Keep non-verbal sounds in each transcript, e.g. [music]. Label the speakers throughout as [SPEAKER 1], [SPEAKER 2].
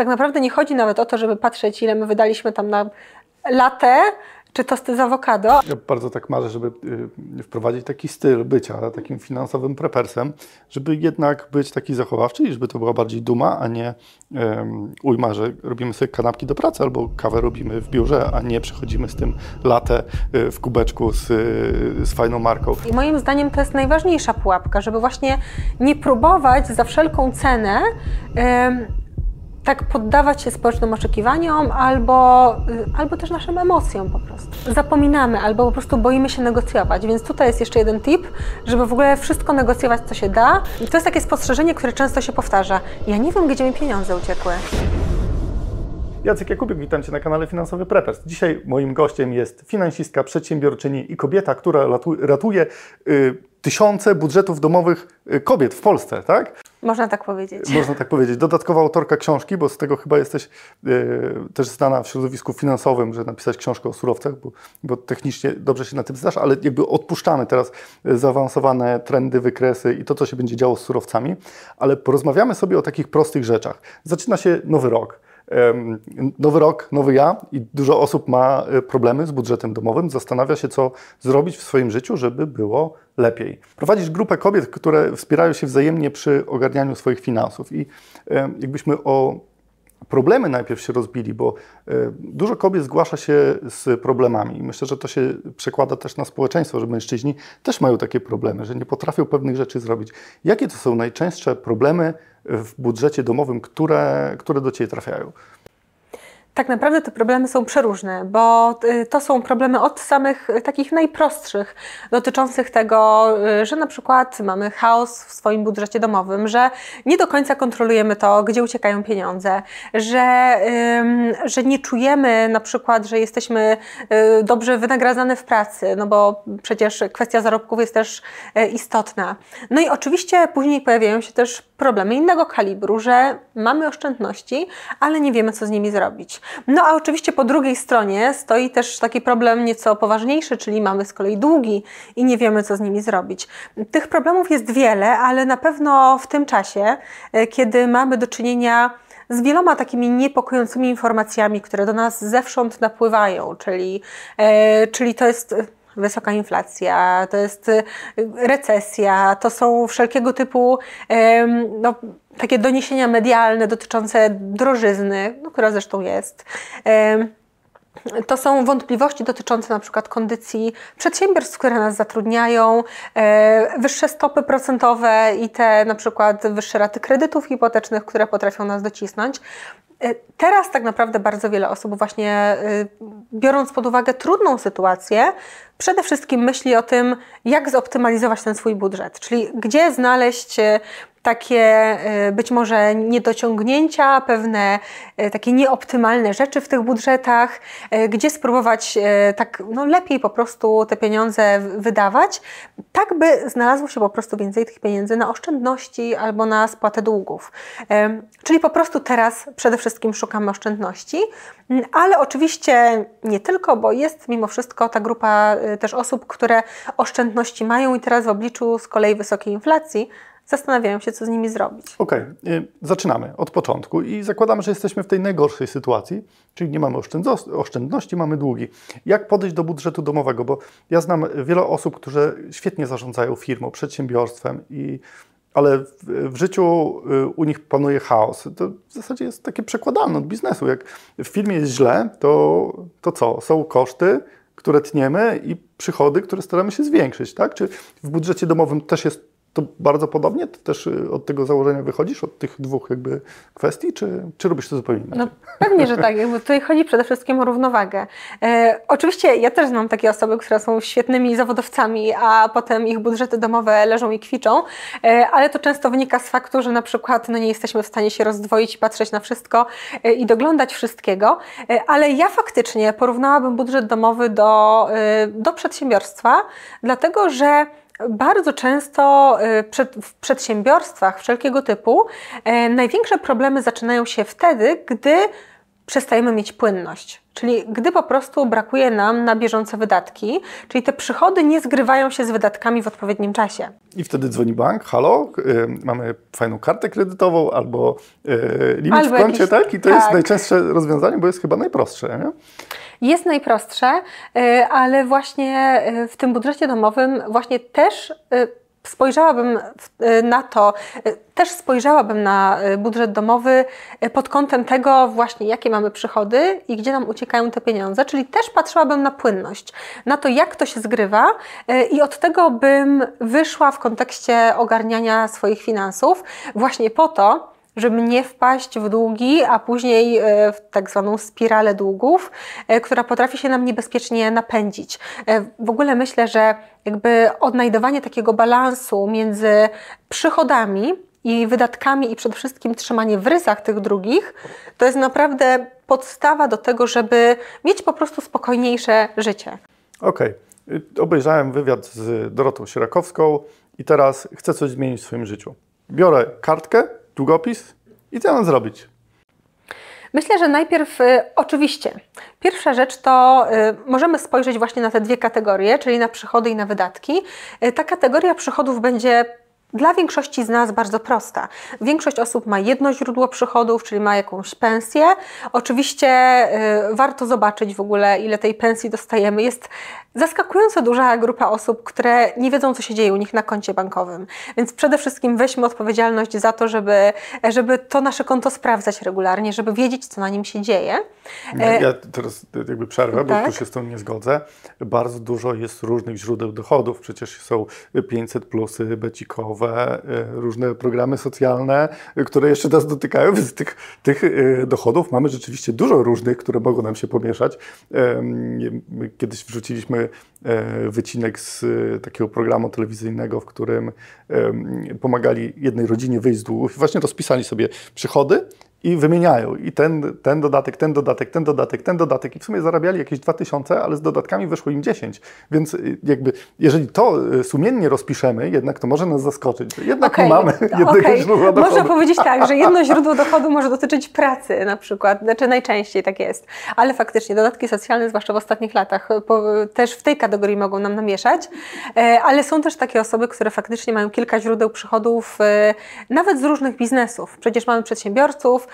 [SPEAKER 1] tak naprawdę nie chodzi nawet o to, żeby patrzeć, ile my wydaliśmy tam na latę, czy tosty z awokado.
[SPEAKER 2] Ja bardzo tak marzę, żeby y, wprowadzić taki styl bycia takim finansowym prepersem, żeby jednak być taki zachowawczy i żeby to była bardziej duma, a nie um, ujma, że robimy sobie kanapki do pracy albo kawę robimy w biurze, a nie przychodzimy z tym latę y, w kubeczku z, y, z fajną marką.
[SPEAKER 1] I moim zdaniem to jest najważniejsza pułapka, żeby właśnie nie próbować za wszelką cenę tak poddawać się społecznym oczekiwaniom albo, y, albo też naszym emocjom po prostu. Zapominamy albo po prostu boimy się negocjować, więc tutaj jest jeszcze jeden tip, żeby w ogóle wszystko negocjować, co się da. I to jest takie spostrzeżenie, które często się powtarza. Ja nie wiem, gdzie mi pieniądze uciekły.
[SPEAKER 2] Jacek Jakubik, witam Cię na kanale Finansowy Preppers. Dzisiaj moim gościem jest finansistka, przedsiębiorczyni i kobieta, która ratuje y, tysiące budżetów domowych y, kobiet w Polsce, tak?
[SPEAKER 1] Można tak powiedzieć.
[SPEAKER 2] Można tak powiedzieć. Dodatkowa autorka książki, bo z tego chyba jesteś y, też znana w środowisku finansowym, że napisać książkę o surowcach, bo, bo, technicznie dobrze się na tym znasz, ale jakby odpuszczamy teraz zaawansowane trendy, wykresy i to, co się będzie działo z surowcami, ale porozmawiamy sobie o takich prostych rzeczach. Zaczyna się nowy rok nowy rok, nowy ja i dużo osób ma e, problemy z budżetem domowym, zastanawia się, co zrobić w swoim życiu, żeby było lepiej. Prowadzisz grupę kobiet, które wspierają się wzajemnie przy ogarnianiu swoich finansów i jakbyśmy o problemy najpierw się rozbili, bo e, dużo kobiet zgłasza się z problemami i myślę, że to się przekłada też na społeczeństwo, że mężczyźni też mają takie problemy, że nie potrafią pewnych rzeczy zrobić. Jakie to są najczęstsze problemy w budżecie domowym, które, które do Ciebie trafiają?
[SPEAKER 1] Tak naprawdę te problemy są przeróżne, bo y, to są problemy od samych y, takich najprostszych, dotyczących tego, y, że na przykład mamy chaos w swoim budżecie domowym, że nie do końca kontrolujemy to, gdzie uciekają pieniądze, że, że nie czujemy na przykład, że jesteśmy dobrze wynagradzane w pracy, no bo przecież kwestia zarobków jest też istotna. No i oczywiście później pojawiają się też problemy innego kalibru, że mamy oszczędności, ale nie wiemy, co z nimi zrobić. No a oczywiście po drugiej stronie stoi też taki problem nieco poważniejszy, czyli mamy z kolei długi i nie wiemy, co z nimi zrobić. Tych problemów jest wiele, ale na pewno w tym czasie, e, kiedy mamy do czynienia z wieloma takimi niepokojącymi informacjami, które do nas zewsząd napływają, czyli, e, czyli to jest wysoka inflacja, to jest e, recesja, to są wszelkiego typu no, takie doniesienia medialne dotyczące drożyzny, no, która zresztą jest. To są wątpliwości dotyczące na przykład kondycji przedsiębiorstw, które nas zatrudniają, e, wyższe stopy procentowe i te na przykład wyższe raty kredytów hipotecznych, które potrafią nas docisnąć. E, teraz tak naprawdę bardzo wiele osób właśnie e, biorąc pod uwagę trudną sytuację, przede wszystkim myśli o tym, jak zoptymalizować ten swój budżet, czyli gdzie znaleźć takie y, być może niedociągnięcia, pewne takie nieoptymalne rzeczy w tych budżetach, gdzie spróbować tak no, lepiej po prostu te pieniądze wydawać, tak by znalazło się po prostu więcej tych pieniędzy na oszczędności albo na spłatę długów. Czyli po prostu teraz przede wszystkim szukamy oszczędności, mm, ale oczywiście nie tylko, bo jest mimo wszystko ta grupa też osób, które oszczędności mają i teraz w obliczu z kolei wysokiej inflacji zastanawiają się, co z nimi zrobić.
[SPEAKER 2] Okej, okay. zaczynamy od początku i zakładamy, że jesteśmy w tej najgorszej sytuacji, czyli nie mamy oszczędności, mamy długi. Jak podejść do budżetu domowego? Bo ja znam wiele osób, które świetnie zarządzają firmą, przedsiębiorstwem i ale w, życiu y, u nich panuje chaos. To w zasadzie jest takie przekładalne od biznesu. Jak w firmie jest źle, to, to co? Są koszty, które tniemy i przychody, które staramy się zwiększyć. Tak? Czy w budżecie domowym też jest to bardzo podobnie? Ty też y, od tego założenia wychodzisz, od tych dwóch jakby kwestii, czy, czy robisz to zupełnie inaczej?
[SPEAKER 1] No pewnie, że tak. Jakby tutaj chodzi przede wszystkim o równowagę. E, oczywiście ja też znam takie osoby, które są świetnymi zawodowcami, a potem ich budżety domowe leżą i kwiczą, e, ale to często wynika z faktu, że na przykład no, nie jesteśmy w stanie się rozdwoić i patrzeć na wszystko e, i doglądać wszystkiego, e, ale ja faktycznie porównałabym budżet domowy do, e, do przedsiębiorstwa, dlatego że bardzo często y, w przedsiębiorstwach wszelkiego typu e, największe problemy zaczynają się wtedy, gdy przestajemy mieć płynność. Czyli gdy po prostu brakuje nam na bieżące wydatki, czyli te przychody nie zgrywają się z wydatkami w odpowiednim czasie.
[SPEAKER 2] I wtedy dzwoni bank, halo, y, mamy fajną kartę kredytową albo y, limit
[SPEAKER 1] Albo
[SPEAKER 2] w koncie,
[SPEAKER 1] jakiś-
[SPEAKER 2] tak? I to jest
[SPEAKER 1] tak.
[SPEAKER 2] najczęstsze rozwiązanie, bo jest chyba najprostsze, nie?
[SPEAKER 1] Jest najprostsze, y, ale właśnie y, w tym budżecie domowym właśnie też y, spojrzałabym na to, też spojrzałabym na budżet domowy pod kątem tego właśnie, jakie mamy przychody i gdzie nam uciekają te pieniądze, czyli też patrzyłabym na płynność, na to, jak to się zgrywa i od tego bym wyszła w kontekście ogarniania swoich finansów właśnie po to, żeby nie wpaść w długi, a później e, w tak zwaną spiralę długów, e, która potrafi się nam niebezpiecznie napędzić. E, W ogóle myślę, że jakby odnajdowanie takiego balansu między przychodami i wydatkami i przede wszystkim trzymanie w rysach tych drugich, to jest naprawdę podstawa do tego, żeby mieć po prostu spokojniejsze życie.
[SPEAKER 2] Okej. Y, Obejrzałem wywiad z Dorotą Sierakowską i teraz chcę coś zmienić w swoim życiu. Biorę kartkę, długopis i co mam zrobić?
[SPEAKER 1] Myślę, że najpierw y, oczywiście. Pierwsza rzecz to y, możemy spojrzeć właśnie na te dwie kategorie, czyli na przychody i na wydatki. Y, ta kategoria przychodów będzie dla większości z nas bardzo prosta. Większość osób ma jedno źródło przychodów, czyli ma jakąś pensję. Oczywiście y, warto zobaczyć w ogóle, ile tej pensji dostajemy. Jest zaskakująco duża grupa osób, które nie wiedzą, co się dzieje u nich na koncie bankowym. Więc przede wszystkim weźmy odpowiedzialność za to, żeby, żeby to nasze konto sprawdzać regularnie, żeby wiedzieć, co na nim się dzieje. E,
[SPEAKER 2] Ja teraz jakby przerwę, bo
[SPEAKER 1] tak.
[SPEAKER 2] tu się z tym nie zgodzę. Bardzo dużo jest różnych źródeł dochodów. Przecież są 500 plusy, becikowe, y, różne programy socjalne, y, które jeszcze nas dotykają, [laughs] więc tych, tych y, dochodów mamy rzeczywiście dużo różnych, które mogą nam się pomieszać. Kiedyś wrzuciliśmy e, wycinek z e, takiego programu telewizyjnego, w którym pomagali jednej rodzinie wyjść z długów i właśnie rozpisali sobie przychody i wymieniają. I ten, ten dodatek, ten dodatek, ten dodatek, ten dodatek. I w sumie zarabiali jakieś 2000, ale z dodatkami wyszło im 10. Więc y, jakby, jeżeli to y, sumiennie rozpiszemy, jednak to może nas zaskoczyć. że Jednak nie
[SPEAKER 1] Okej,
[SPEAKER 2] mamy jednego
[SPEAKER 1] okej.
[SPEAKER 2] źródła dochodu.
[SPEAKER 1] Można powiedzieć [laughs] tak, że jedno źródło dochodu może dotyczyć pracy na przykład, znaczy najczęściej tak jest, ale faktycznie dodatki socjalne, zwłaszcza w ostatnich latach, też w tej kategorii mogą nam namieszać, e, ale są też takie osoby, które faktycznie mają kilka źródeł przychodów, e, nawet z różnych biznesów. Przecież mamy przedsiębiorców,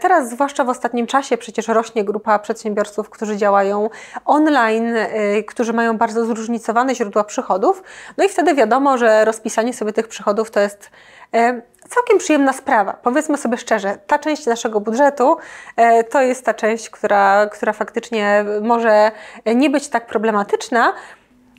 [SPEAKER 1] teraz zwłaszcza w ostatnim czasie przecież rośnie grupa przedsiębiorców, którzy działają online, e, którzy mają bardzo zróżnicowane źródła przychodów, no i wtedy wiadomo, że rozpisanie sobie tych przychodów to jest e, całkiem przyjemna sprawa. Powiedzmy sobie szczerze, ta część naszego budżetu e, to jest ta część, która, która faktycznie może nie być tak problematyczna.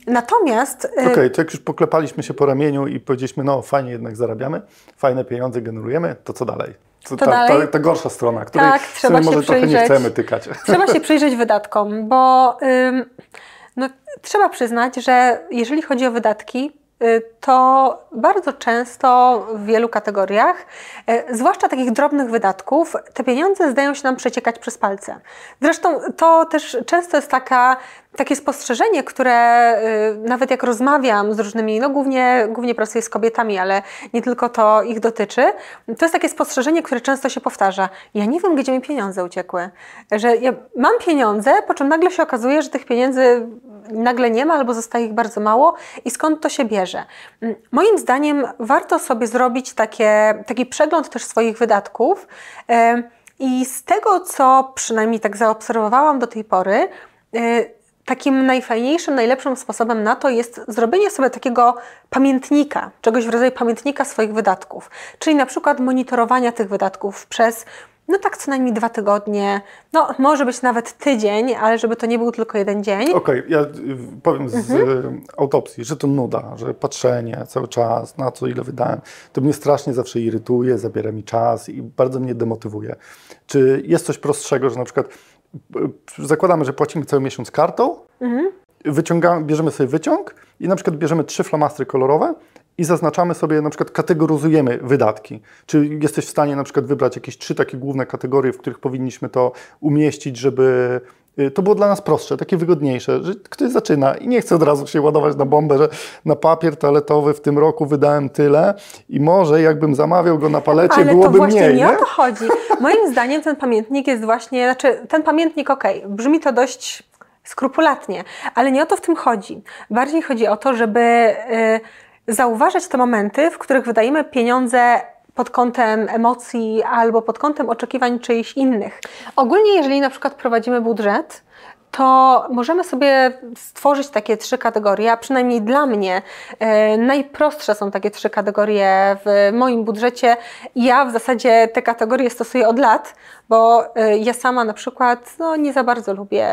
[SPEAKER 1] Natomiast e,
[SPEAKER 2] Okej, to jak już poklepaliśmy się po ramieniu i powiedzieliśmy, no fajnie jednak zarabiamy, fajne pieniądze generujemy, to co dalej? Co,
[SPEAKER 1] To
[SPEAKER 2] ta,
[SPEAKER 1] dalej?
[SPEAKER 2] Ta, ta gorsza strona, której
[SPEAKER 1] Tak, trzeba
[SPEAKER 2] może trochę nie
[SPEAKER 1] przyjrzeć.
[SPEAKER 2] chcemy tykać.
[SPEAKER 1] Trzeba się [laughs] przyjrzeć wydatkom, bo ym, no, trzeba przyznać, że jeżeli chodzi o wydatki, to bardzo często w wielu kategoriach, y, zwłaszcza takich drobnych wydatków, te pieniądze zdają się nam przeciekać przez palce. Zresztą to też często jest taka, takie spostrzeżenie, które y, nawet jak rozmawiam z różnymi, no głównie, głównie pracuję z kobietami, ale nie tylko to ich dotyczy, to jest takie spostrzeżenie, które często się powtarza. Ja nie wiem, gdzie mi pieniądze uciekły. Że ja mam pieniądze, po czym nagle się okazuje, że tych pieniędzy nagle nie ma albo zostaje ich bardzo mało i skąd to się bierze. Mm, Moim zdaniem warto sobie zrobić takie, taki przegląd też swoich wydatków i z tego, co przynajmniej tak zaobserwowałam do tej pory, e, takim najfajniejszym, najlepszym sposobem na to jest zrobienie sobie takiego pamiętnika, czegoś w rodzaju pamiętnika swoich wydatków. Czyli na przykład monitorowania tych wydatków przez no tak co najmniej dwa tygodnie, no może być nawet tydzień, ale żeby to nie był tylko jeden dzień.
[SPEAKER 2] Okej, ja y, powiem z
[SPEAKER 1] Mhm.
[SPEAKER 2] y, autopsji, że to nuda, że patrzenie cały czas na co ile wydałem, to mnie strasznie zawsze irytuje, zabiera mi czas i bardzo mnie demotywuje. Czy jest coś prostszego, że na przykład y, zakładamy, że płacimy cały miesiąc kartą,
[SPEAKER 1] Mhm.
[SPEAKER 2] wyciągamy, bierzemy sobie wyciąg i na przykład bierzemy trzy flamastry kolorowe i zaznaczamy sobie, na przykład kategoryzujemy wydatki. Czy jesteś w stanie na przykład wybrać jakieś trzy takie główne kategorie, w których powinniśmy to umieścić, żeby, y, to było dla nas prostsze, takie wygodniejsze, że ktoś zaczyna i nie chce od razu się ładować na bombę, że na papier toaletowy w tym roku wydałem tyle i może jakbym zamawiał go na palecie,
[SPEAKER 1] Ale
[SPEAKER 2] byłoby
[SPEAKER 1] to właśnie
[SPEAKER 2] mniej.
[SPEAKER 1] nie
[SPEAKER 2] Nie?
[SPEAKER 1] o to chodzi. Moim zdaniem ten pamiętnik jest właśnie, znaczy ten pamiętnik okej, brzmi to dość skrupulatnie, ale nie o to w tym chodzi. Bardziej chodzi o to, żeby y, zauważać te momenty, w których wydajemy pieniądze pod kątem emocji albo pod kątem oczekiwań czyichś innych. Ogólnie, jeżeli na przykład prowadzimy budżet, to możemy sobie stworzyć takie trzy kategorie, a przynajmniej dla mnie e, najprostsze są takie trzy kategorie w moim budżecie. Ja w zasadzie te kategorie stosuję od lat, bo e, ja sama na przykład no, nie za bardzo lubię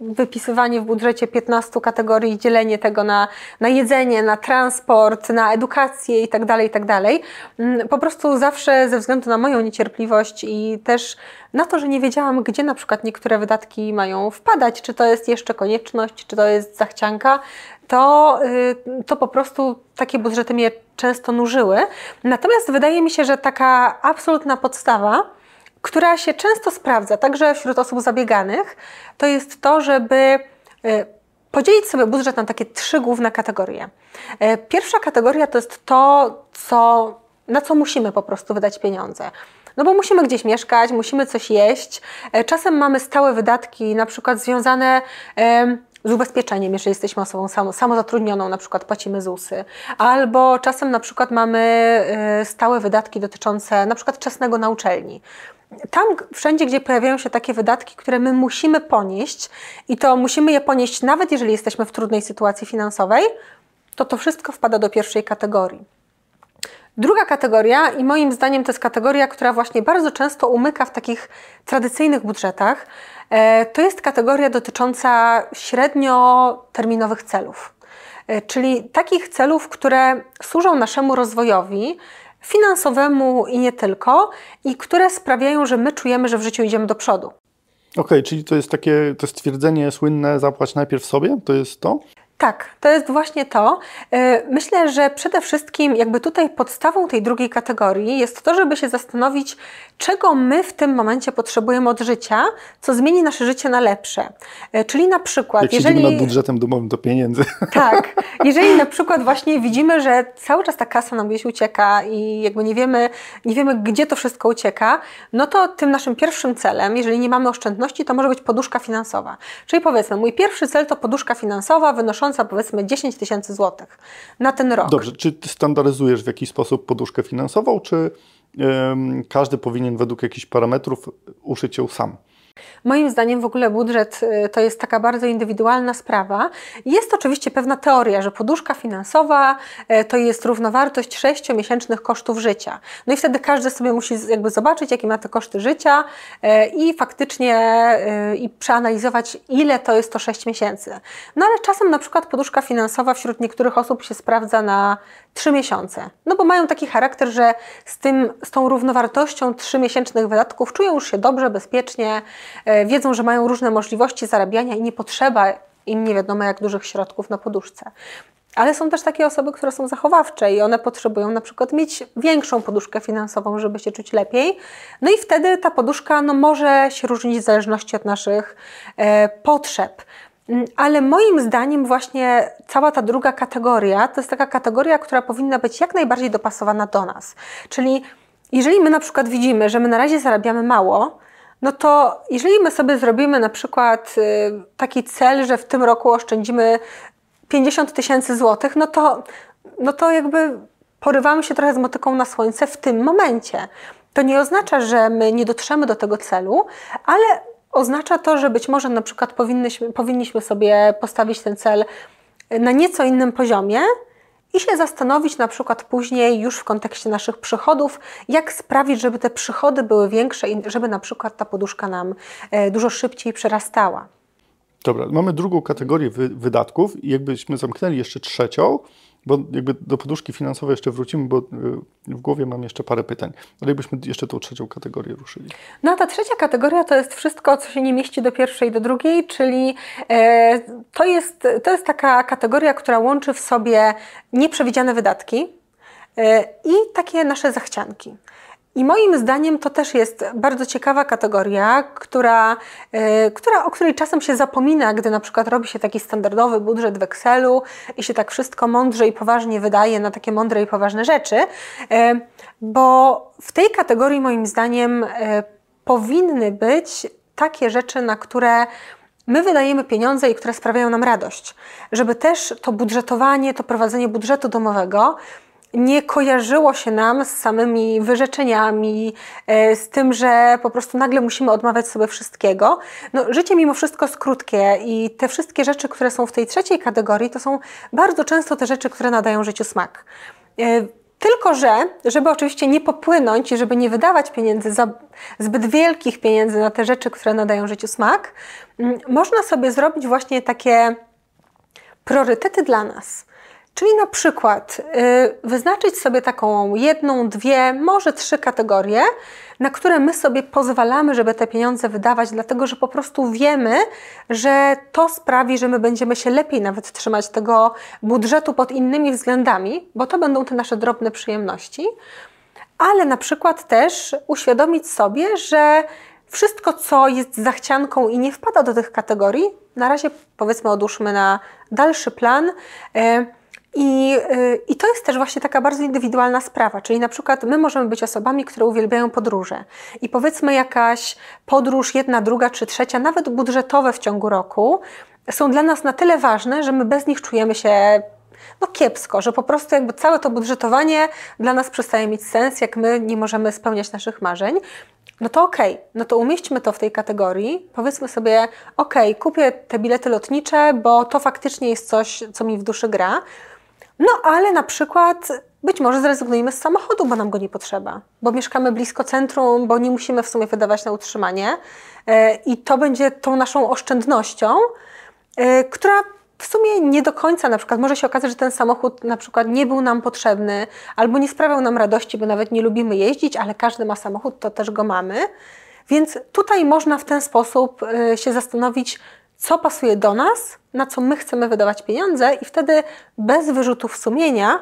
[SPEAKER 1] wypisywanie w budżecie 15 kategorii, dzielenie tego na, na jedzenie, na transport, na edukację itd., tak itd. Tak mm, po prostu zawsze ze względu na moją niecierpliwość i też na to, że nie wiedziałam, gdzie na przykład niektóre wydatki mają wpadać, czy to jest jeszcze konieczność, czy to jest zachcianka, to, y, to po prostu takie budżety mnie często nużyły. Natomiast wydaje mi się, że taka absolutna podstawa, która się często sprawdza, także wśród osób zabieganych, to jest to, żeby y, podzielić sobie budżet na takie trzy główne kategorie. Y, pierwsza kategoria to jest to, co, na co musimy po prostu wydać pieniądze. No bo musimy gdzieś mieszkać, musimy coś jeść. E, czasem mamy stałe wydatki, na przykład związane z ubezpieczeniem, jeżeli jesteśmy osobą samozatrudnioną, na przykład płacimy ZUSy. Albo czasem na przykład mamy stałe wydatki dotyczące na przykład czesnego na uczelni. Tam wszędzie, gdzie pojawiają się takie wydatki, które my musimy ponieść i to musimy je ponieść nawet jeżeli jesteśmy w trudnej sytuacji finansowej, to to wszystko wpada do pierwszej kategorii. Druga kategoria, i moim zdaniem to jest kategoria, która właśnie bardzo często umyka w takich tradycyjnych budżetach, e, to jest kategoria dotycząca średnioterminowych celów. E, czyli takich celów, które służą naszemu rozwojowi, finansowemu i nie tylko, i które sprawiają, że my czujemy, że w życiu idziemy do przodu. Okej,
[SPEAKER 2] okay, czyli to jest takie to stwierdzenie słynne zapłać najpierw sobie, to jest to?
[SPEAKER 1] Tak, to jest właśnie to. E, myślę, że przede wszystkim jakby tutaj podstawą tej drugiej kategorii jest to, żeby się zastanowić, czego my w tym momencie potrzebujemy od życia, co zmieni nasze życie na lepsze. E, czyli na przykład,
[SPEAKER 2] Jak
[SPEAKER 1] jeżeli...
[SPEAKER 2] nad budżetem domowym, to pieniędzy. [laughs]
[SPEAKER 1] Tak, jeżeli na przykład właśnie widzimy, że cały czas ta kasa nam gdzieś ucieka i jakby nie wiemy, nie wiemy, gdzie to wszystko ucieka, no to tym naszym pierwszym celem, jeżeli nie mamy oszczędności, to może być poduszka finansowa. Czyli powiedzmy, mój pierwszy cel to poduszka finansowa wynosząca powiedzmy 10 tysięcy złotych na ten rok.
[SPEAKER 2] Dobrze, czy standaryzujesz w jakiś sposób poduszkę finansową, czy każdy powinien według jakichś parametrów uszyć ją sam.
[SPEAKER 1] Moim zdaniem w ogóle budżet y, to jest taka bardzo indywidualna sprawa. Jest oczywiście pewna teoria, że poduszka finansowa y, to jest równowartość sześciomiesięcznych kosztów życia. No i wtedy każdy sobie musi jakby zobaczyć, jakie ma te koszty życia y, i faktycznie i przeanalizować, ile to jest to 6 miesięcy. No ale czasem na przykład poduszka finansowa wśród niektórych osób się sprawdza na 3 miesiące. No bo mają taki charakter, że z, tym, z tą równowartością 3-miesięcznych wydatków czują już się dobrze, bezpiecznie, wiedzą, że mają różne możliwości zarabiania i nie potrzeba im nie wiadomo jak dużych środków na poduszce. Ale są też takie osoby, które są zachowawcze i one potrzebują na przykład mieć większą poduszkę finansową, żeby się czuć lepiej. No i wtedy ta poduszka no, może się różnić w zależności od naszych e, potrzeb. Mm, ale moim zdaniem właśnie cała ta druga kategoria to jest taka kategoria, która powinna być jak najbardziej dopasowana do nas. Czyli jeżeli my na przykład widzimy, że my na razie zarabiamy mało, no to jeżeli my sobie zrobimy na przykład y, taki cel, że w tym roku oszczędzimy 50 tysięcy złotych, no to, no to jakby porywamy się trochę z motyką na słońce w tym momencie. To nie oznacza, że my nie dotrzemy do tego celu, ale Oznacza to, że być może na przykład powinniśmy, powinniśmy sobie postawić ten cel na nieco innym poziomie i się zastanowić na przykład później już w kontekście naszych przychodów, jak sprawić, żeby te przychody były większe i żeby na przykład ta poduszka nam e, dużo szybciej przerastała.
[SPEAKER 2] Dobra, mamy drugą kategorię wydatków i jakbyśmy zamknęli jeszcze trzecią, bo jakby do poduszki finansowej jeszcze wrócimy, bo y, w głowie mam jeszcze parę pytań. Ale jakbyśmy jeszcze tą trzecią kategorię ruszyli.
[SPEAKER 1] No ta trzecia kategoria to jest wszystko, co się nie mieści do pierwszej i do drugiej, czyli e, to, jest, to jest taka kategoria, która łączy w sobie nieprzewidziane wydatki e, i takie nasze zachcianki. I moim zdaniem to też jest bardzo ciekawa kategoria, która, yy, która, o której czasem się zapomina, gdy na przykład robi się taki standardowy budżet w Excelu i się tak wszystko mądrze i poważnie wydaje na takie mądre i poważne rzeczy, yy, bo w tej kategorii moim zdaniem yy, powinny być takie rzeczy, na które my wydajemy pieniądze i które sprawiają nam radość. Żeby też to budżetowanie, to prowadzenie budżetu domowego nie kojarzyło się nam z samymi wyrzeczeniami, e, z tym, że po prostu nagle musimy odmawiać sobie wszystkiego. No, życie mimo wszystko jest krótkie i te wszystkie rzeczy, które są w tej trzeciej kategorii, to są bardzo często te rzeczy, które nadają życiu smak. E, tylko, że, żeby oczywiście nie popłynąć i żeby nie wydawać pieniędzy, za, zbyt wielkich pieniędzy na te rzeczy, które nadają życiu smak, mm, można sobie zrobić właśnie takie priorytety dla nas. Czyli na przykład y, wyznaczyć sobie taką jedną, dwie, może trzy kategorie, na które my sobie pozwalamy, żeby te pieniądze wydawać, dlatego że po prostu wiemy, że to sprawi, że my będziemy się lepiej nawet trzymać tego budżetu pod innymi względami, bo to będą te nasze drobne przyjemności, ale na przykład też uświadomić sobie, że wszystko, co jest zachcianką i nie wpada do tych kategorii, na razie powiedzmy odłóżmy na dalszy plan. I, y, I to jest też właśnie taka bardzo indywidualna sprawa, czyli na przykład my możemy być osobami, które uwielbiają podróże i powiedzmy jakaś podróż, jedna, druga czy trzecia, nawet budżetowe w ciągu roku, są dla nas na tyle ważne, że my bez nich czujemy się no kiepsko, że po prostu jakby całe to budżetowanie dla nas przestaje mieć sens, jak my nie możemy spełniać naszych marzeń. No to okej, okay. no to umieśćmy to w tej kategorii. Powiedzmy sobie, okej, okay, kupię te bilety lotnicze, bo to faktycznie jest coś, co mi w duszy gra. No ale na przykład być może zrezygnujemy z samochodu, bo nam go nie potrzeba, bo mieszkamy blisko centrum, bo nie musimy w sumie wydawać na utrzymanie e, i to będzie tą naszą oszczędnością, e, która w sumie nie do końca na przykład może się okazać, że ten samochód na przykład nie był nam potrzebny albo nie sprawiał nam radości, bo nawet nie lubimy jeździć, ale każdy ma samochód, to też go mamy. Więc tutaj można w ten sposób e, się zastanowić, co pasuje do nas, na co my chcemy wydawać pieniądze i wtedy bez wyrzutów sumienia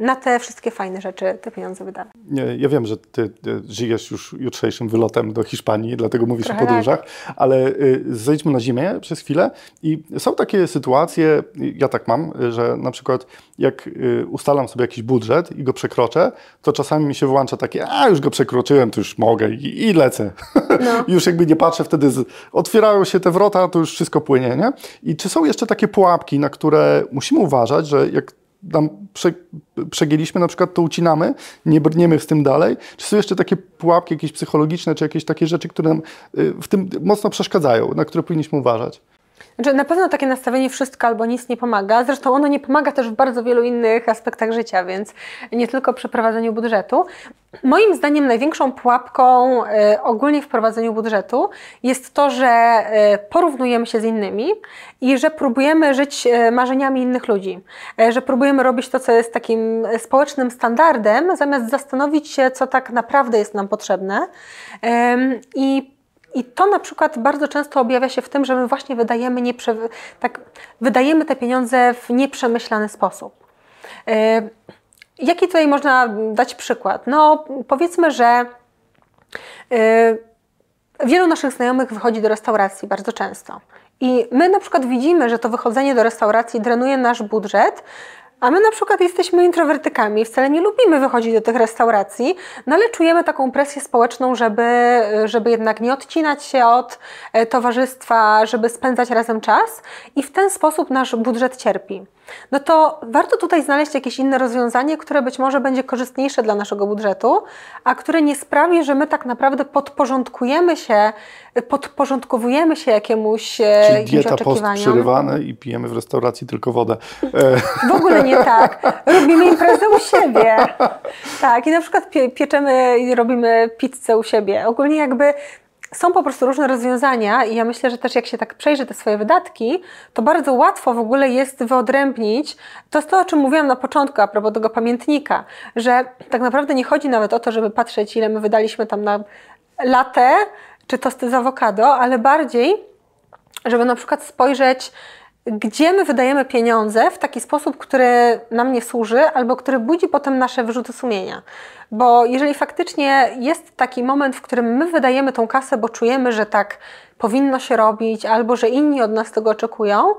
[SPEAKER 1] na te wszystkie fajne rzeczy te pieniądze wydawać.
[SPEAKER 2] Ja wiem, że ty żyjesz już jutrzejszym wylotem do Hiszpanii, dlatego mówisz Trochę o podróżach, tak. ale y, zejdźmy na zimę przez chwilę i są takie sytuacje, ja tak mam, że na przykład jak y, ustalam sobie jakiś budżet i go przekroczę, to czasami mi się włącza takie, a już go przekroczyłem, to już mogę i, i lecę. [laughs] No. już jakby nie patrzę wtedy, z, otwierają się te wrota, to już wszystko płynie, nie? I czy są jeszcze takie pułapki, na które musimy uważać, że jak tam prze, przegięliśmy, na przykład to ucinamy, nie brniemy z tym dalej? Czy są jeszcze takie pułapki jakieś psychologiczne, czy jakieś takie rzeczy, które nam y, w tym mocno przeszkadzają, na które powinniśmy uważać?
[SPEAKER 1] Znaczy, na pewno takie nastawienie wszystko albo nic nie pomaga. Zresztą ono nie pomaga też w bardzo wielu innych aspektach życia, więc nie tylko przy prowadzeniu budżetu. Moim zdaniem największą pułapką y, ogólnie w prowadzeniu budżetu jest to, że y, porównujemy się z innymi i że próbujemy żyć y, marzeniami innych ludzi, że próbujemy robić to, co jest takim społecznym standardem, zamiast zastanowić się, co tak naprawdę jest nam potrzebne. I i to na przykład bardzo często objawia się w tym, że my właśnie wydajemy, nieprze, tak, wydajemy te pieniądze w nieprzemyślany sposób. Yy, jaki tutaj można dać przykład? No, powiedzmy, że yy, wielu naszych znajomych wychodzi do restauracji bardzo często. I my na przykład widzimy, że to wychodzenie do restauracji drenuje nasz budżet, a my na przykład jesteśmy introwertykami, wcale nie lubimy wychodzić do tych restauracji, no ale czujemy taką presję społeczną, żeby, żeby jednak nie odcinać się od e, towarzystwa, żeby spędzać razem czas i w ten sposób nasz budżet cierpi. No to warto tutaj znaleźć jakieś inne rozwiązanie, które być może będzie korzystniejsze dla naszego budżetu, a które nie sprawi, że my tak naprawdę podporządkujemy się, podporządkowujemy się jakiemuś,
[SPEAKER 2] e, Czyli dieta przerywane i pijemy w restauracji tylko wodę.
[SPEAKER 1] E, w ogóle nie tak. Robimy imprezę u siebie. [laughs] Tak, i na przykład pieczemy i robimy pizzę u siebie. Ogólnie jakby są po prostu różne rozwiązania i ja myślę, że też jak się tak przejrzy te swoje wydatki, to bardzo łatwo w ogóle jest wyodrębnić. To jest to, o czym mówiłam na początku a propos tego pamiętnika, że tak naprawdę nie chodzi nawet o to, żeby patrzeć, ile my wydaliśmy tam na latę czy tosty z awokado, ale bardziej, żeby na przykład spojrzeć, gdzie my wydajemy pieniądze w taki sposób, który nam nie służy, albo który budzi potem nasze wyrzuty sumienia. Bo jeżeli faktycznie jest taki moment, w którym my wydajemy tą kasę, bo czujemy, że tak powinno się robić, albo że inni od nas tego oczekują,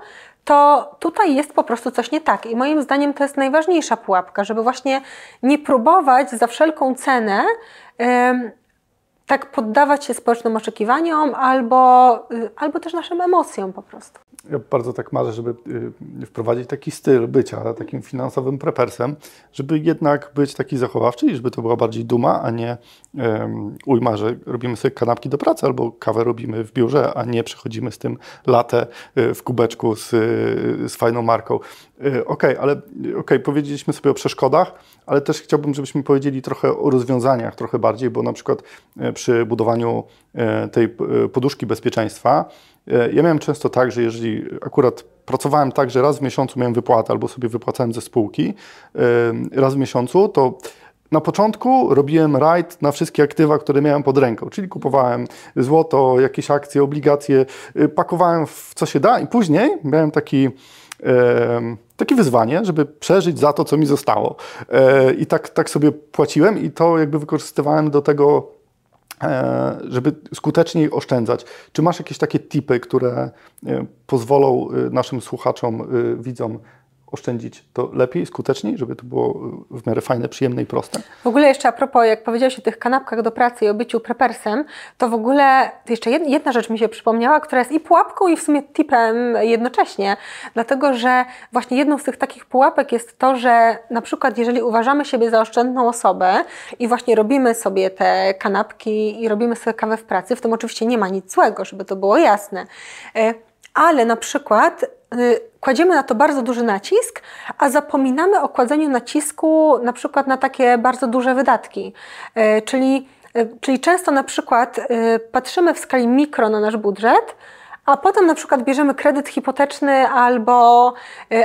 [SPEAKER 1] to tutaj jest po prostu coś nie tak. I moim zdaniem to jest najważniejsza pułapka, żeby właśnie nie próbować za wszelką cenę tak poddawać się społecznym oczekiwaniom albo, y, albo też naszym emocjom po prostu.
[SPEAKER 2] Ja bardzo tak marzę, żeby y, wprowadzić taki styl bycia takim finansowym prepersem, żeby jednak być taki zachowawczy i żeby to była bardziej duma, a nie um, ujma, że robimy sobie kanapki do pracy albo kawę robimy w biurze, a nie przechodzimy z tym latę y, w kubeczku z, z fajną marką. Okej, okay, ale okay, powiedzieliśmy sobie o przeszkodach, ale też chciałbym, żebyśmy powiedzieli trochę o rozwiązaniach, trochę bardziej, bo na przykład przy budowaniu tej poduszki bezpieczeństwa, ja miałem często tak, że jeżeli akurat pracowałem tak, że raz w miesiącu miałem wypłatę albo sobie wypłacałem ze spółki, raz w miesiącu, to na początku robiłem rajd na wszystkie aktywa, które miałem pod ręką, czyli kupowałem złoto, jakieś akcje, obligacje, pakowałem w co się da i później miałem taki takie wyzwanie, żeby przeżyć za to, co mi zostało. I tak, tak sobie płaciłem i to jakby wykorzystywałem do tego E, żeby skuteczniej oszczędzać. Czy masz jakieś takie tipy, które e, pozwolą e, naszym słuchaczom, widzom oszczędzić to lepiej, skuteczniej, żeby to było w miarę fajne, przyjemne i proste.
[SPEAKER 1] W ogóle jeszcze a propos, jak powiedziałeś o tych kanapkach do pracy i o byciu prepersem, to w ogóle jeszcze jedna rzecz mi się przypomniała, która jest i pułapką i w sumie tipem jednocześnie, dlatego że właśnie jedną z tych takich pułapek jest to, że na przykład jeżeli uważamy siebie za oszczędną osobę i właśnie robimy sobie te kanapki i robimy sobie kawę w pracy, w tym oczywiście nie ma nic złego, żeby to było jasne, e, ale na przykład y, kładziemy na to bardzo duży nacisk, a zapominamy o kładzeniu nacisku na przykład na takie bardzo duże wydatki. Y, czyli, y, czyli często na przykład patrzymy w skali mikro na nasz budżet, a potem na przykład bierzemy kredyt hipoteczny albo,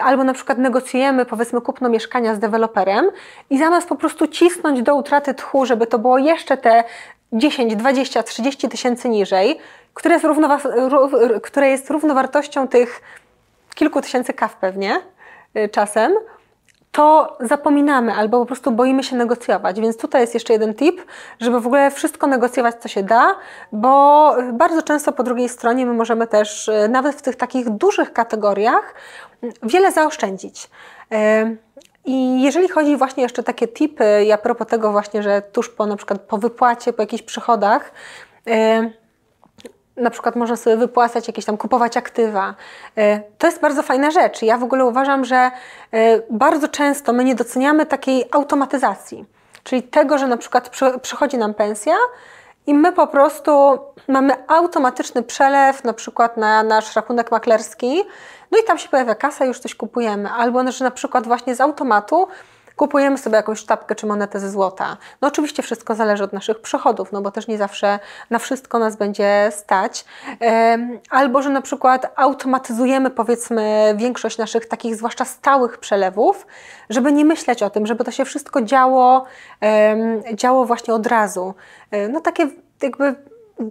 [SPEAKER 1] albo na przykład negocjujemy powiedzmy kupno mieszkania z deweloperem i zamiast po prostu cisnąć do utraty tchu, żeby to było jeszcze te 10, 20, 30 tysięcy niżej, które jest, które jest równowartością tych kilku tysięcy kaw pewnie y, czasem, to zapominamy albo po prostu boimy się negocjować. Więc tutaj jest jeszcze jeden tip, żeby w ogóle wszystko negocjować, co się da, bo bardzo często po drugiej stronie my możemy też, y, nawet w tych takich dużych kategoriach, wiele zaoszczędzić. Y, I jeżeli chodzi właśnie jeszcze takie tipy, ja propos tego właśnie, że tuż po na przykład po wypłacie, po jakichś przychodach, na przykład można sobie wypłacać jakieś tam, kupować aktywa. E, to jest bardzo fajna rzecz. Ja w ogóle uważam, że e, bardzo często my nie doceniamy takiej automatyzacji, czyli tego, że na przykład przychodzi nam pensja i my po prostu mamy automatyczny przelew na przykład na nasz rachunek maklerski, no i tam się pojawia kasa już coś kupujemy. Albo że na przykład właśnie z automatu kupujemy sobie jakąś sztabkę czy monetę ze złota. No oczywiście wszystko zależy od naszych przychodów, no bo też nie zawsze na wszystko nas będzie stać. Albo, że na przykład automatyzujemy powiedzmy większość naszych takich zwłaszcza stałych przelewów, żeby nie myśleć o tym, żeby to się wszystko działo, działo właśnie od razu. E, no takie jakby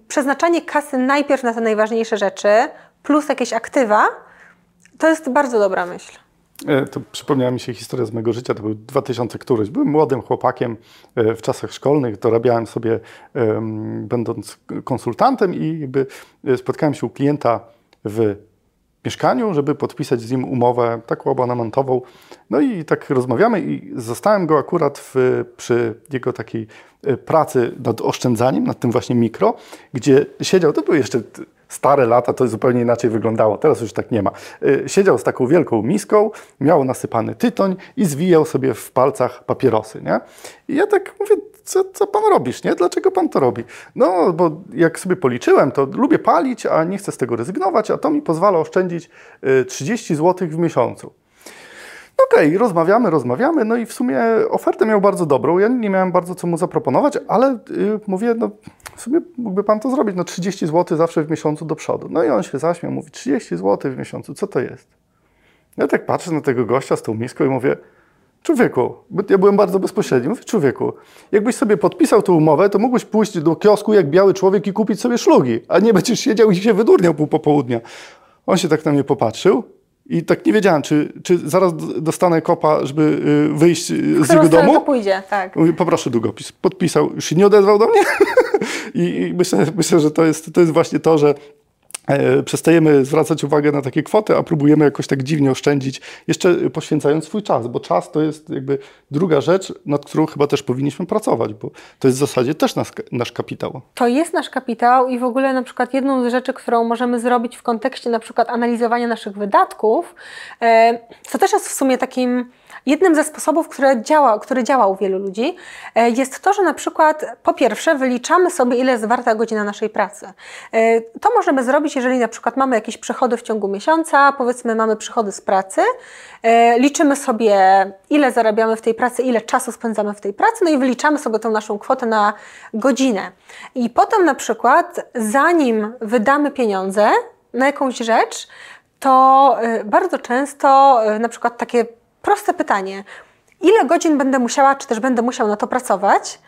[SPEAKER 1] przeznaczanie kasy najpierw na te najważniejsze rzeczy, plus jakieś aktywa, to jest bardzo dobra myśl.
[SPEAKER 2] E, to przypomniała mi się historia z mojego życia, to był 2000 któryś. Byłem młodym chłopakiem e, w czasach szkolnych, dorabiałem sobie będąc konsultantem i jakby e, spotkałem się u klienta w mieszkaniu, żeby podpisać z nim umowę taką abonamentową. No i tak rozmawiamy i zostałem go akurat w, przy jego takiej pracy nad oszczędzaniem, nad tym właśnie mikro, gdzie siedział, to były jeszcze stare lata to zupełnie inaczej wyglądało. Teraz już tak nie ma. Y, siedział z taką wielką miską, miał nasypany tytoń i zwijał sobie w palcach papierosy. Nie? I ja tak mówię, co, co pan robisz, nie? Dlaczego pan to robi? No, bo jak sobie policzyłem, to lubię palić, a nie chcę z tego rezygnować, a to mi pozwala oszczędzić 30 y, zł w miesiącu. Okej, okay, rozmawiamy, rozmawiamy, no i w sumie ofertę miał bardzo dobrą, ja nie miałem bardzo co mu zaproponować, ale yy, mówię, no w sumie mógłby Pan to zrobić, no 30 zł zawsze w miesiącu do przodu. No i on się zaśmiał, mówi 30 zł w miesiącu, co to jest? Ja tak patrzę na tego gościa z tą miską i mówię, człowieku, ja byłem bardzo bezpośredni, mówię, człowieku, jakbyś sobie podpisał tę umowę, to mógłbyś pójść do kiosku jak biały człowiek i kupić sobie szlugi, a nie będziesz siedział i się wydurniał pół popołudnia. On się tak na mnie popatrzył, I tak nie wiedziałem, czy, czy zaraz dostanę kopa, żeby y, wyjść
[SPEAKER 1] w
[SPEAKER 2] z jego domu.
[SPEAKER 1] to pójdzie, tak.
[SPEAKER 2] Mówię, poproszę długopis. Podpisał, już się nie odezwał do mnie. [laughs] I, I, myślę, myślę, że to jest, to jest właśnie to, że przestajemy zwracać uwagę na takie kwoty, a próbujemy jakoś tak dziwnie oszczędzić, jeszcze poświęcając swój czas, bo czas to jest jakby druga rzecz, nad którą chyba też powinniśmy pracować, bo to jest w zasadzie też nasz, nasz kapitał.
[SPEAKER 1] To jest nasz kapitał i w ogóle na przykład jedną z rzeczy, którą możemy zrobić w kontekście na przykład analizowania naszych wydatków, e, to też jest w sumie takim Jednym ze sposobów, które działa, który działa u wielu ludzi, e, jest to, że na przykład po pierwsze wyliczamy sobie, ile jest warta godzina naszej pracy. E, to możemy zrobić, jeżeli na przykład mamy jakieś przychody w ciągu miesiąca, powiedzmy mamy przychody z pracy, e, liczymy sobie, ile zarabiamy w tej pracy, ile czasu spędzamy w tej pracy, no i wyliczamy sobie tą naszą kwotę na godzinę. I potem na przykład, zanim wydamy pieniądze na jakąś rzecz, to bardzo często na przykład takie proste pytanie. Ile godzin będę musiała, czy też będę musiał na to pracować?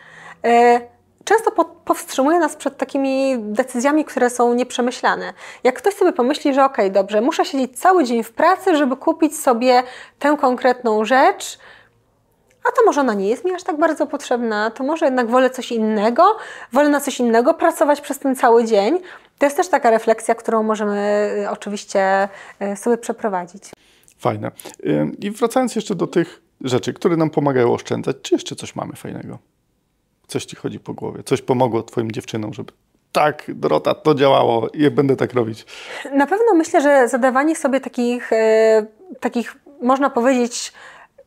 [SPEAKER 1] E, często powstrzymuje nas przed takimi decyzjami, które są nieprzemyślane. Jak ktoś sobie pomyśli, że okej, okay, dobrze, muszę siedzieć cały dzień w pracy, żeby kupić sobie tę konkretną rzecz, a to może ona nie jest mi aż tak bardzo potrzebna, to może jednak wolę coś innego, wolę na coś innego pracować przez ten cały dzień. To jest też taka refleksja, którą możemy y, oczywiście y, sobie przeprowadzić.
[SPEAKER 2] Fajne. I wracając jeszcze do tych rzeczy, które nam pomagają oszczędzać, czy jeszcze coś mamy fajnego? Coś ci chodzi po głowie? Coś pomogło twoim dziewczynom, żeby tak, Dorota, to działało i będę tak robić?
[SPEAKER 1] Na pewno myślę, że zadawanie sobie takich, e, takich można powiedzieć,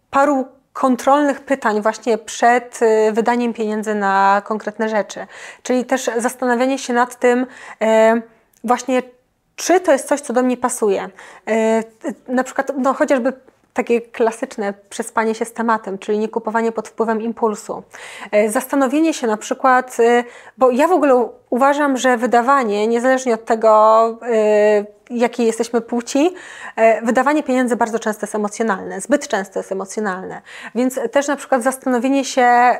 [SPEAKER 1] paru kontrolnych pytań właśnie przed e, wydaniem pieniędzy na konkretne rzeczy. Czyli też zastanawianie się nad tym, e, właśnie czy to jest coś, co do mnie pasuje. E, na przykład, no chociażby takie klasyczne przespanie się z tematem, czyli nie kupowanie pod wpływem impulsu. E, zastanowienie się na przykład, e, bo ja w ogóle uważam, że wydawanie, niezależnie od tego, jakiej jesteśmy płci, wydawanie pieniędzy bardzo często jest emocjonalne, zbyt często jest emocjonalne. Więc też na przykład zastanowienie się,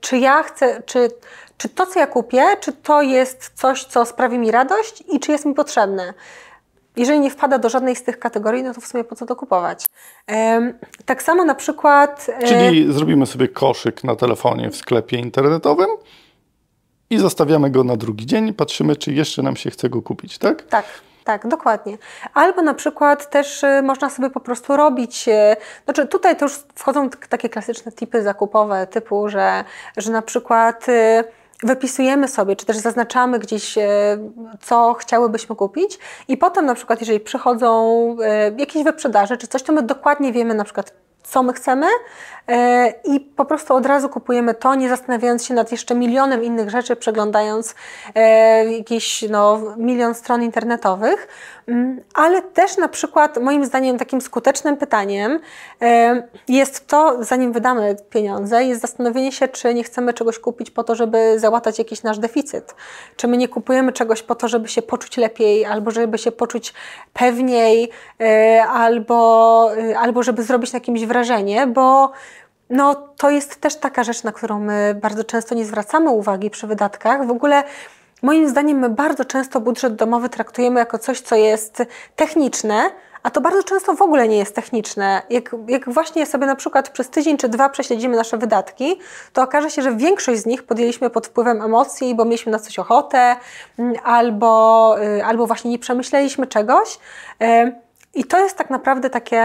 [SPEAKER 1] czy ja chcę, czy czy to, co ja kupię, czy to jest coś, co sprawi mi radość i czy jest mi potrzebne. Jeżeli nie wpada do żadnej z tych kategorii, no to w sumie po co to kupować? tak samo na przykład.
[SPEAKER 2] E, Czyli zrobimy sobie koszyk na telefonie w sklepie internetowym i zostawiamy go na drugi dzień, patrzymy, czy jeszcze nam się chce go kupić, tak?
[SPEAKER 1] Tak. Tak, dokładnie. Albo na przykład też y, można sobie po prostu robić, y, znaczy tutaj to już wchodzą takie klasyczne typy zakupowe, typu, że, że na przykład y, wypisujemy sobie, czy też zaznaczamy gdzieś, e, co chciałybyśmy kupić i potem na przykład, jeżeli przychodzą e, jakieś wyprzedaże czy coś, to my dokładnie wiemy na przykład, co my chcemy e, i po prostu od razu kupujemy to, nie zastanawiając się nad jeszcze milionem innych rzeczy, przeglądając jakieś no, milion stron internetowych. Mm, ale też na przykład moim zdaniem takim skutecznym pytaniem jest to, zanim wydamy pieniądze, jest zastanowienie się, czy nie chcemy czegoś kupić po to, żeby załatać jakiś nasz deficyt. Czy my nie kupujemy czegoś po to, żeby się poczuć lepiej, albo żeby się poczuć pewniej, e, albo, e, albo żeby zrobić na kimś wrażenie, bo no, to jest też taka rzecz, na którą my bardzo często nie zwracamy uwagi przy wydatkach. W ogóle Moim zdaniem my bardzo często budżet domowy traktujemy jako coś, co jest techniczne, a to bardzo często w ogóle nie jest techniczne. Jak, jak właśnie sobie na przykład przez tydzień czy dwa prześledzimy nasze wydatki, to okaże się, że większość z nich podjęliśmy pod wpływem emocji, bo mieliśmy na coś ochotę, mm, albo, y, albo właśnie nie przemyśleliśmy czegoś. Y, I to jest tak naprawdę takie,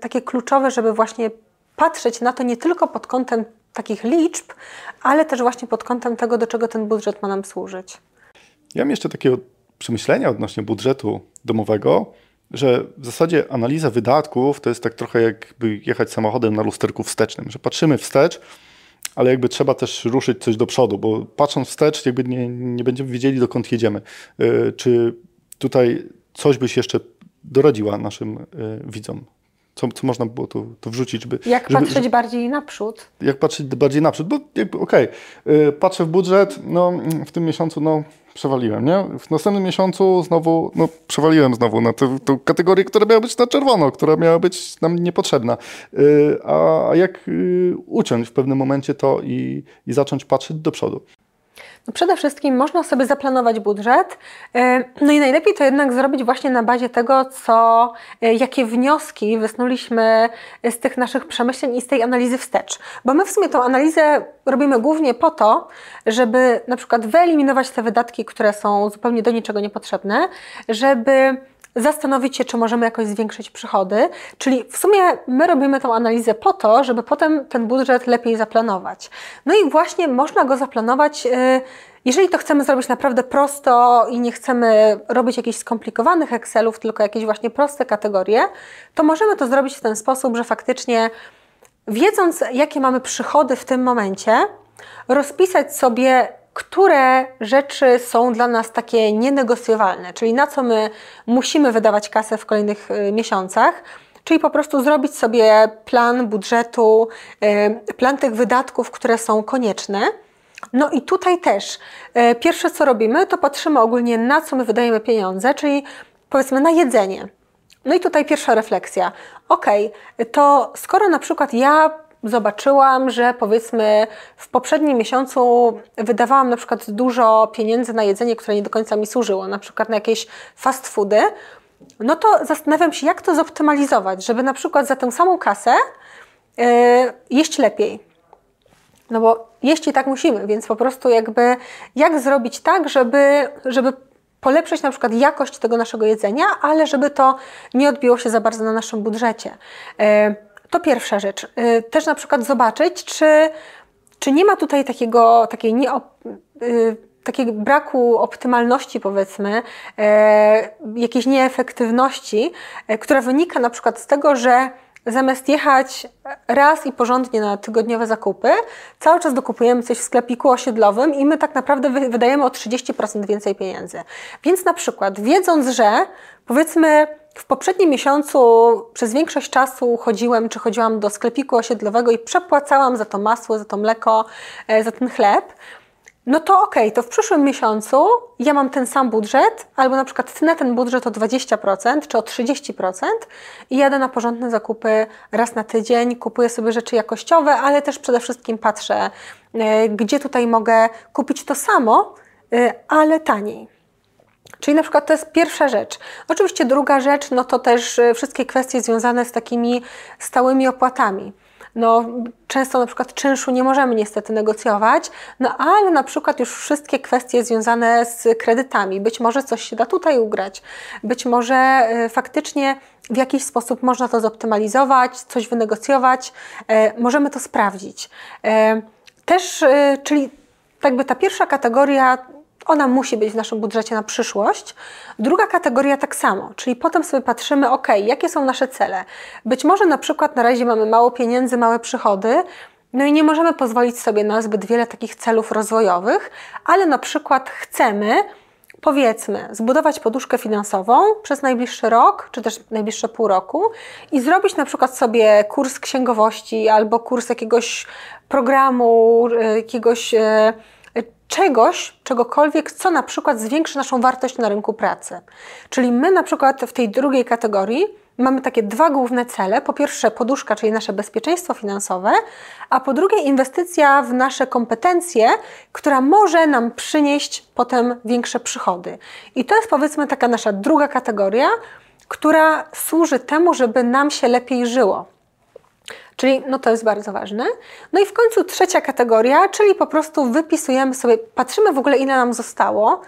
[SPEAKER 1] takie kluczowe, żeby właśnie patrzeć na to nie tylko pod kątem takich liczb, ale też właśnie pod kątem tego, do czego ten budżet ma nam służyć.
[SPEAKER 2] Ja mam jeszcze takiego przemyślenia odnośnie budżetu domowego, że w zasadzie analiza wydatków to jest tak trochę jakby jechać samochodem na lusterku wstecznym, że patrzymy wstecz, ale jakby trzeba też ruszyć coś do przodu, bo patrząc wstecz jakby nie, nie będziemy wiedzieli dokąd jedziemy. Yy, czy tutaj coś byś jeszcze doradziła naszym yy, widzom? Co, co można było tu, tu wrzucić, żeby...
[SPEAKER 1] Jak
[SPEAKER 2] żeby,
[SPEAKER 1] patrzeć żeby, bardziej naprzód?
[SPEAKER 2] Jak patrzeć bardziej naprzód, bo jakby okej, okay, patrzę w budżet, no w tym miesiącu no przewaliłem, nie? W następnym miesiącu znowu, no przewaliłem znowu na tę, kategorię, która miała być na czerwono, która miała być nam niepotrzebna. Yy, a jak yy, uciąć w pewnym momencie to i, i zacząć patrzeć do przodu?
[SPEAKER 1] No przede wszystkim można sobie zaplanować budżet. E, no i najlepiej to jednak zrobić właśnie na bazie tego, co, e, jakie wnioski wysnuliśmy z tych naszych przemyśleń i z tej analizy wstecz. Bo my w sumie tą analizę robimy głównie po to, żeby na przykład wyeliminować te wydatki, które są zupełnie do niczego niepotrzebne, żeby zastanowić się, czy możemy jakoś zwiększyć przychody. Czyli w sumie my robimy tą analizę po to, żeby potem ten budżet lepiej zaplanować. No i właśnie można go zaplanować. Y, jeżeli to chcemy zrobić naprawdę prosto i nie chcemy robić jakichś skomplikowanych Excelów, tylko jakieś właśnie proste kategorie, to możemy to zrobić w ten sposób, że faktycznie wiedząc, jakie mamy przychody w tym momencie, rozpisać sobie które rzeczy są dla nas takie nienegocjowalne, czyli na co my musimy wydawać kasę w kolejnych y, miesiącach. Czyli po prostu zrobić sobie plan budżetu, y, plan tych wydatków, które są konieczne. No i tutaj też y, pierwsze co robimy, to patrzymy ogólnie na co my wydajemy pieniądze, czyli powiedzmy na jedzenie. No i tutaj pierwsza refleksja. Ok, to skoro na przykład ja zobaczyłam, że powiedzmy w poprzednim miesiącu wydawałam na przykład dużo pieniędzy na jedzenie, które nie do końca mi służyło, na przykład na jakieś fast foody, no to zastanawiam się, jak to zoptymalizować, żeby na przykład za tę samą kasę yy, jeść lepiej. No bo jeść i tak musimy, więc po prostu jakby jak zrobić tak, żeby, żeby polepszyć na przykład jakość tego naszego jedzenia, ale żeby to nie odbiło się za bardzo na naszym budżecie. Yy, to pierwsza rzecz. Y, też na przykład zobaczyć, czy, czy nie ma tutaj takiego, takiej nie, y, takiego braku optymalności, powiedzmy, e, jakiejś nieefektywności, która wynika na przykład z tego, że zamiast jechać raz i porządnie na tygodniowe zakupy, cały czas dokupujemy coś w sklepiku osiedlowym i my tak naprawdę wydajemy o 30% więcej pieniędzy. Więc na przykład, wiedząc, że powiedzmy w poprzednim miesiącu przez większość czasu chodziłem czy chodziłam do sklepiku osiedlowego i przepłacałam za to masło, za to mleko, e, za ten chleb. No to okej, okay, to w przyszłym miesiącu ja mam ten sam budżet, albo na przykład tnę ten budżet o 20% czy o 30% i jadę na porządne zakupy raz na tydzień, kupuję sobie rzeczy jakościowe, ale też przede wszystkim patrzę, e, gdzie tutaj mogę kupić to samo, e, ale taniej. Czyli na przykład to jest pierwsza rzecz. Oczywiście druga rzecz, no to też y, wszystkie kwestie związane z takimi stałymi opłatami. No, często na przykład czynszu nie możemy niestety negocjować, no ale na przykład już wszystkie kwestie związane z kredytami, być może coś się da tutaj ugrać, być może y, faktycznie w jakiś sposób można to zoptymalizować, coś wynegocjować, y, możemy to sprawdzić. Też, czyli jakby ta pierwsza kategoria ona musi być w naszym budżecie na przyszłość. Druga kategoria tak samo, czyli potem sobie patrzymy, ok, jakie są nasze cele. Być może na przykład na razie mamy mało pieniędzy, małe przychody, no i nie możemy pozwolić sobie na zbyt wiele takich celów rozwojowych, ale na przykład chcemy, powiedzmy, zbudować poduszkę finansową przez najbliższy rok, czy też najbliższe pół roku i zrobić na przykład sobie kurs księgowości albo kurs jakiegoś programu, y, jakiegoś y, czegoś, czegokolwiek, co na przykład zwiększy naszą wartość na rynku pracy. Czyli my na przykład w tej drugiej kategorii mamy takie dwa główne cele. Po pierwsze poduszka, czyli nasze bezpieczeństwo finansowe, a po drugie inwestycja w nasze kompetencje, która może nam przynieść potem większe przychody. I to jest powiedzmy taka nasza druga kategoria, która służy temu, żeby nam się lepiej żyło. Czyli no to jest bardzo ważne. No i w końcu trzecia kategoria, czyli po prostu wypisujemy sobie, patrzymy w ogóle ile nam zostało,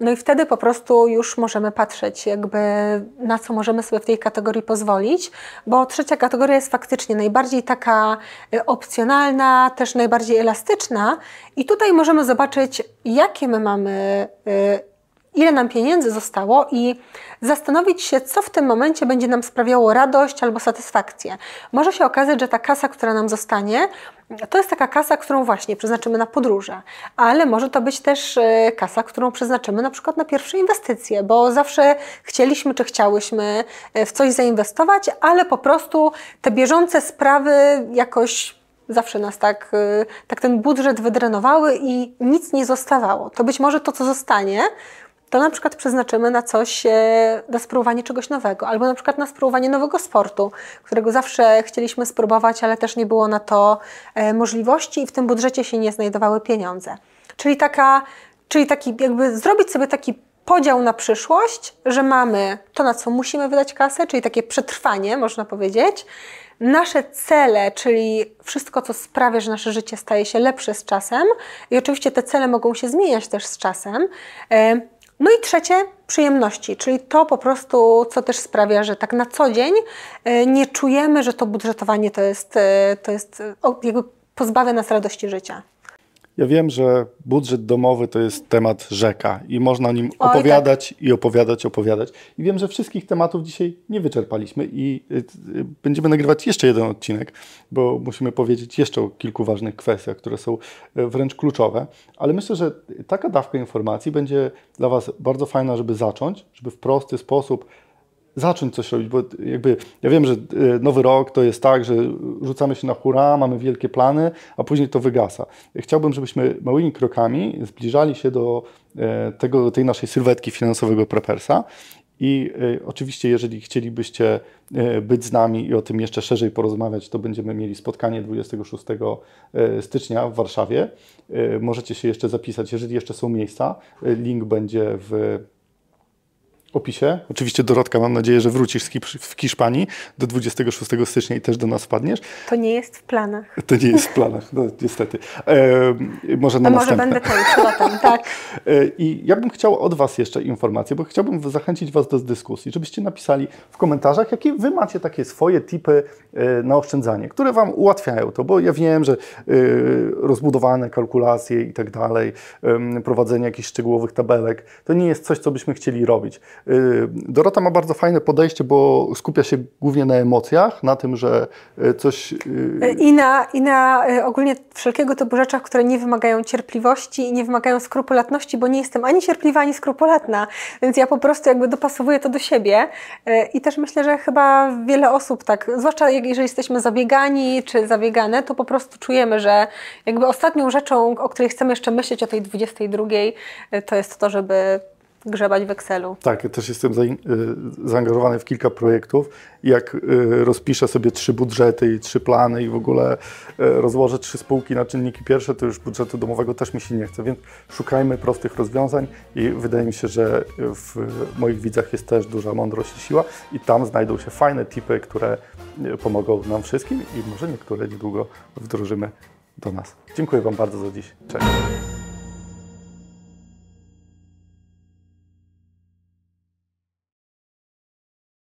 [SPEAKER 1] no i wtedy po prostu już możemy patrzeć, jakby na co możemy sobie w tej kategorii pozwolić, bo trzecia kategoria jest faktycznie najbardziej taka y, opcjonalna, też najbardziej elastyczna, i tutaj możemy zobaczyć, jakie my mamy y, ile nam pieniędzy zostało i zastanowić się, co w tym momencie będzie nam sprawiało radość albo satysfakcję. Może się okazać, że ta kasa, która nam zostanie, to jest taka kasa, którą właśnie przeznaczymy na podróże, ale może to być też e, kasa, którą przeznaczymy na przykład na pierwsze inwestycje, bo zawsze chcieliśmy czy chciałyśmy e, w coś zainwestować, ale po prostu te bieżące sprawy jakoś zawsze nas tak, e, tak ten budżet wydrenowały i nic nie zostawało. To być może to, co zostanie, to na przykład przeznaczymy na coś, e, na spróbowanie czegoś nowego, albo na przykład na spróbowanie nowego sportu, którego zawsze chcieliśmy spróbować, ale też nie było na to e, możliwości i w tym budżecie się nie znajdowały pieniądze. czyli taka, czyli taki jakby zrobić sobie taki podział na przyszłość, że mamy to, na co musimy wydać kasę, czyli takie przetrwanie, można powiedzieć, nasze cele, czyli wszystko, co sprawia, że nasze życie staje się lepsze z czasem, i oczywiście te cele mogą się zmieniać też z czasem. E, no i trzecie, przyjemności, czyli to po prostu, co też sprawia, że tak na co dzień e, nie czujemy, że to budżetowanie to jest, e, to jest jakby pozbawia nas radości życia.
[SPEAKER 2] Ja wiem, że budżet domowy to jest temat rzeka i można o nim Oj, opowiadać tak. i opowiadać, opowiadać. I wiem, że wszystkich tematów dzisiaj nie wyczerpaliśmy i y, y, będziemy nagrywać jeszcze jeden odcinek, bo musimy powiedzieć jeszcze o kilku ważnych kwestiach, które są y, wręcz kluczowe. Ale myślę, że taka dawka informacji będzie dla Was bardzo fajna, żeby zacząć, żeby w prosty sposób zacząć coś robić, bo jakby ja wiem, że e, nowy rok to jest tak, że rzucamy się na hura, mamy wielkie plany, a później to wygasa. Chciałbym, żebyśmy małymi krokami zbliżali się do e, tego, tej naszej sylwetki finansowego prepersa i y, oczywiście, jeżeli chcielibyście być z nami i o tym jeszcze szerzej porozmawiać, to będziemy mieli spotkanie 26 stycznia w Warszawie. Możecie się jeszcze zapisać, jeżeli jeszcze są miejsca. Link będzie w opisie. Oczywiście Dorotka, mam nadzieję, że wrócisz w Hiszpanii do 26 stycznia i też do nas wpadniesz.
[SPEAKER 1] To nie jest w planach.
[SPEAKER 2] To nie jest w planach, no niestety. E, może na A
[SPEAKER 1] może będę latem, tak. [laughs]
[SPEAKER 2] E, I ja bym chciał od Was jeszcze informacje, bo chciałbym zachęcić Was do dyskusji, żebyście napisali w komentarzach, jakie Wy macie takie swoje tipy e, na oszczędzanie, które Wam ułatwiają to, bo ja wiem, że e, rozbudowane kalkulacje i tak dalej, prowadzenie jakichś szczegółowych tabelek, to nie jest coś, co byśmy chcieli robić. Y, Dorota ma bardzo fajne podejście, bo skupia się głównie na emocjach, na tym, że y, coś.
[SPEAKER 1] Y, I na, i na ogólnie wszelkiego typu rzeczach, które nie wymagają cierpliwości i nie wymagają skrupulatności, bo nie jestem ani cierpliwa, ani skrupulatna, więc ja po prostu jakby dopasowuję to do siebie. I też myślę, że chyba wiele osób tak, zwłaszcza jeżeli jesteśmy zabiegani czy zabiegane, to po prostu czujemy, że jakby ostatnią rzeczą, o której chcemy jeszcze myśleć o tej 22, to jest to, żeby grzebać w Excelu.
[SPEAKER 2] Tak, ja też jestem y, zaangażowany w kilka projektów. Jak y, rozpiszę sobie trzy budżety i trzy plany i w ogóle y, rozłożę trzy spółki na czynniki pierwsze, to już budżetu domowego też mi się nie chce, więc szukajmy prostych rozwiązań i wydaje mi się, że w moich widzach jest też duża mądrość i siła i tam znajdą się fajne tipy, które pomogą nam wszystkim i może niektóre niedługo wdrożymy do nas. Dziękuję Wam bardzo za dziś. Cześć.